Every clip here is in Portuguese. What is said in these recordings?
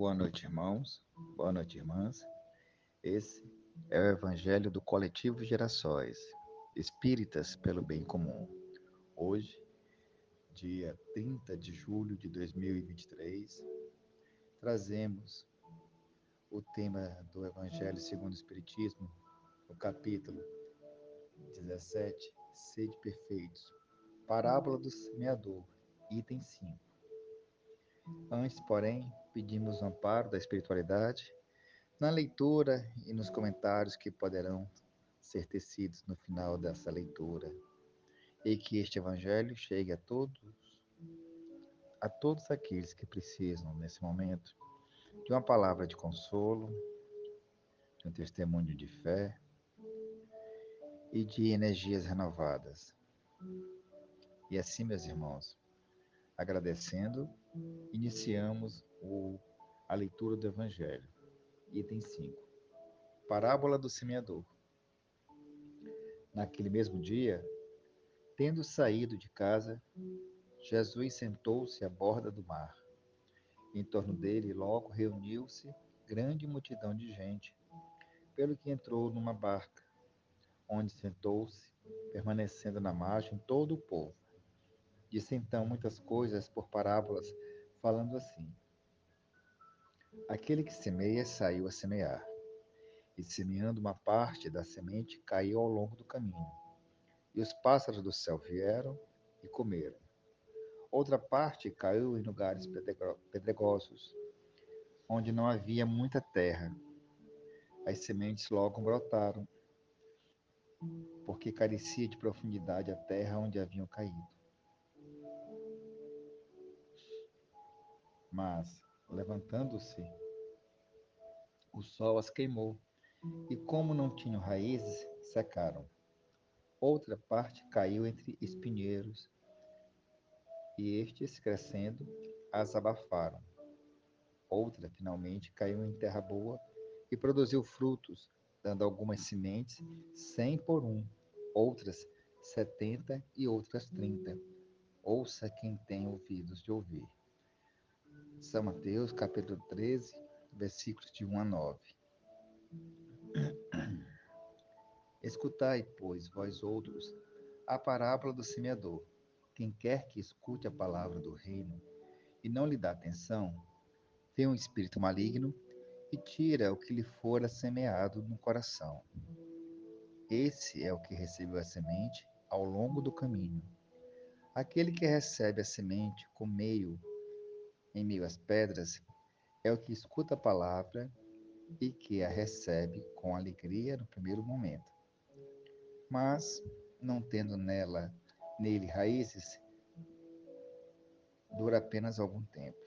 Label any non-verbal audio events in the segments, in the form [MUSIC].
Boa noite, irmãos. Boa noite, irmãs. Esse é o Evangelho do Coletivo Gerações, Espíritas pelo Bem Comum. Hoje, dia 30 de julho de 2023, trazemos o tema do Evangelho segundo o Espiritismo, o capítulo 17, Sede Perfeitos, Parábola do Semeador, item 5. Antes, porém, pedimos amparo da espiritualidade na leitura e nos comentários que poderão ser tecidos no final dessa leitura, e que este evangelho chegue a todos a todos aqueles que precisam nesse momento de uma palavra de consolo, de um testemunho de fé e de energias renovadas. E assim, meus irmãos, agradecendo, iniciamos o, a leitura do Evangelho. Item 5. Parábola do semeador. Naquele mesmo dia, tendo saído de casa, Jesus sentou-se à borda do mar. Em torno dele, logo reuniu-se grande multidão de gente, pelo que entrou numa barca, onde sentou-se, permanecendo na margem todo o povo. Disse então muitas coisas por parábolas, falando assim: Aquele que semeia saiu a semear, e semeando uma parte da semente caiu ao longo do caminho, e os pássaros do céu vieram e comeram. Outra parte caiu em lugares pedregosos, onde não havia muita terra. As sementes logo brotaram, porque carecia de profundidade a terra onde haviam caído. Mas, levantando-se, o sol as queimou, e como não tinham raízes, secaram. Outra parte caiu entre espinheiros, e estes, crescendo, as abafaram. Outra, finalmente, caiu em terra boa e produziu frutos, dando algumas sementes, cem por um, outras setenta e outras trinta. Ouça quem tem ouvidos de ouvir. São Mateus, capítulo 13, versículos de 1 a 9. [CLEARS THROAT] Escutai, pois, vós outros, a parábola do semeador. Quem quer que escute a palavra do reino e não lhe dá atenção, vê um espírito maligno e tira o que lhe fora semeado no coração. Esse é o que recebeu a semente ao longo do caminho. Aquele que recebe a semente com meio em meio às pedras, é o que escuta a palavra e que a recebe com alegria no primeiro momento. Mas, não tendo nela, nele raízes, dura apenas algum tempo.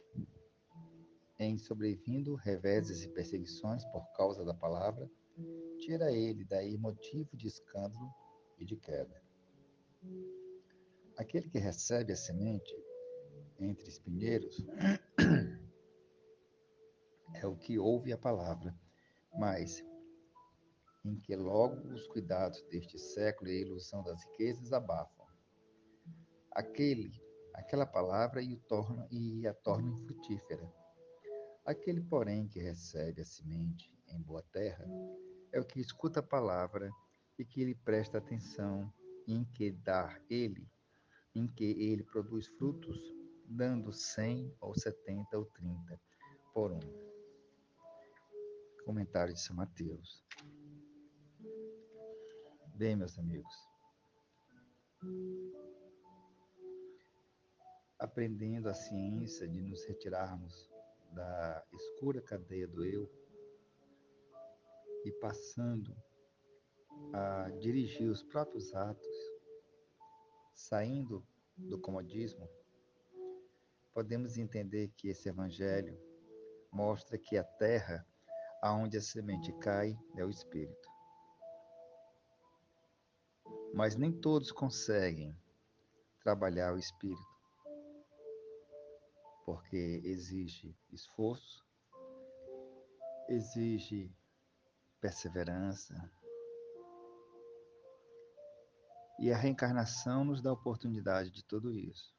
Em sobrevindo reveses e perseguições por causa da palavra, tira ele daí motivo de escândalo e de queda. Aquele que recebe a semente entre espinheiros [CLEARS THROAT] é o que ouve a palavra, mas em que logo os cuidados deste século e a ilusão das riquezas abafam. Aquele, aquela palavra e, torna, e a torna infrutífera. Aquele, porém, que recebe a semente em boa terra, é o que escuta a palavra e que lhe presta atenção, em que dá ele, em que ele produz frutos dando 100 ou 70 ou 30 por um. Comentário de São Mateus. Bem, meus amigos, aprendendo a ciência de nos retirarmos da escura cadeia do eu e passando a dirigir os próprios atos, saindo do comodismo, podemos entender que esse evangelho mostra que a terra aonde a semente cai é o espírito. Mas nem todos conseguem trabalhar o espírito, porque exige esforço, exige perseverança. E a reencarnação nos dá a oportunidade de tudo isso.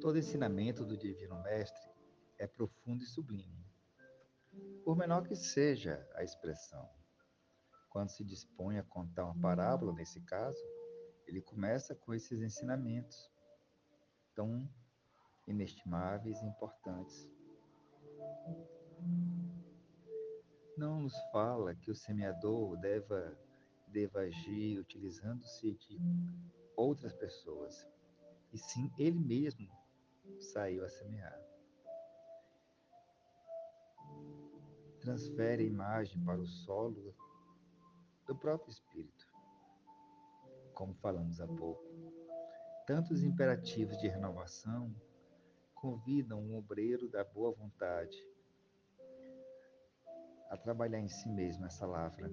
Todo ensinamento do Divino Mestre é profundo e sublime. Por menor que seja a expressão, quando se dispõe a contar uma parábola, nesse caso, ele começa com esses ensinamentos tão inestimáveis e importantes. Não nos fala que o semeador deva, deva agir utilizando-se de outras pessoas, e sim ele mesmo saiu a semear. Transfere a imagem para o solo do próprio Espírito. Como falamos há pouco, tantos imperativos de renovação convidam o obreiro da boa vontade a trabalhar em si mesmo essa lavra,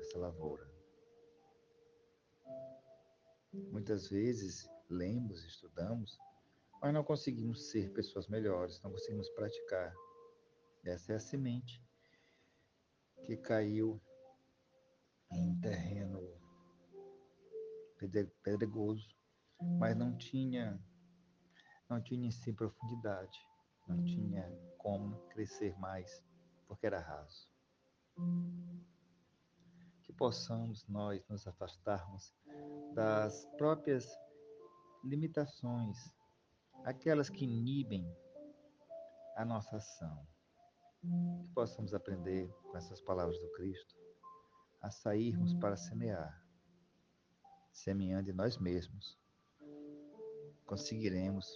essa lavoura. Muitas vezes lemos, estudamos, mas não conseguimos ser pessoas melhores, não conseguimos praticar. Essa é a semente que caiu em terreno pedregoso, mas não tinha não tinha em si profundidade, não tinha como crescer mais, porque era raso. Que possamos nós nos afastarmos das próprias limitações, aquelas que inibem a nossa ação. Que possamos aprender com essas palavras do Cristo a sairmos para semear. Semeando em nós mesmos, conseguiremos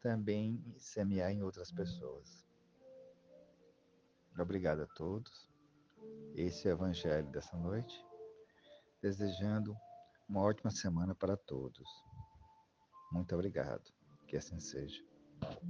também semear em outras pessoas. Obrigado a todos. Esse é o Evangelho dessa noite. Desejando uma ótima semana para todos. Muito obrigado. Que assim seja.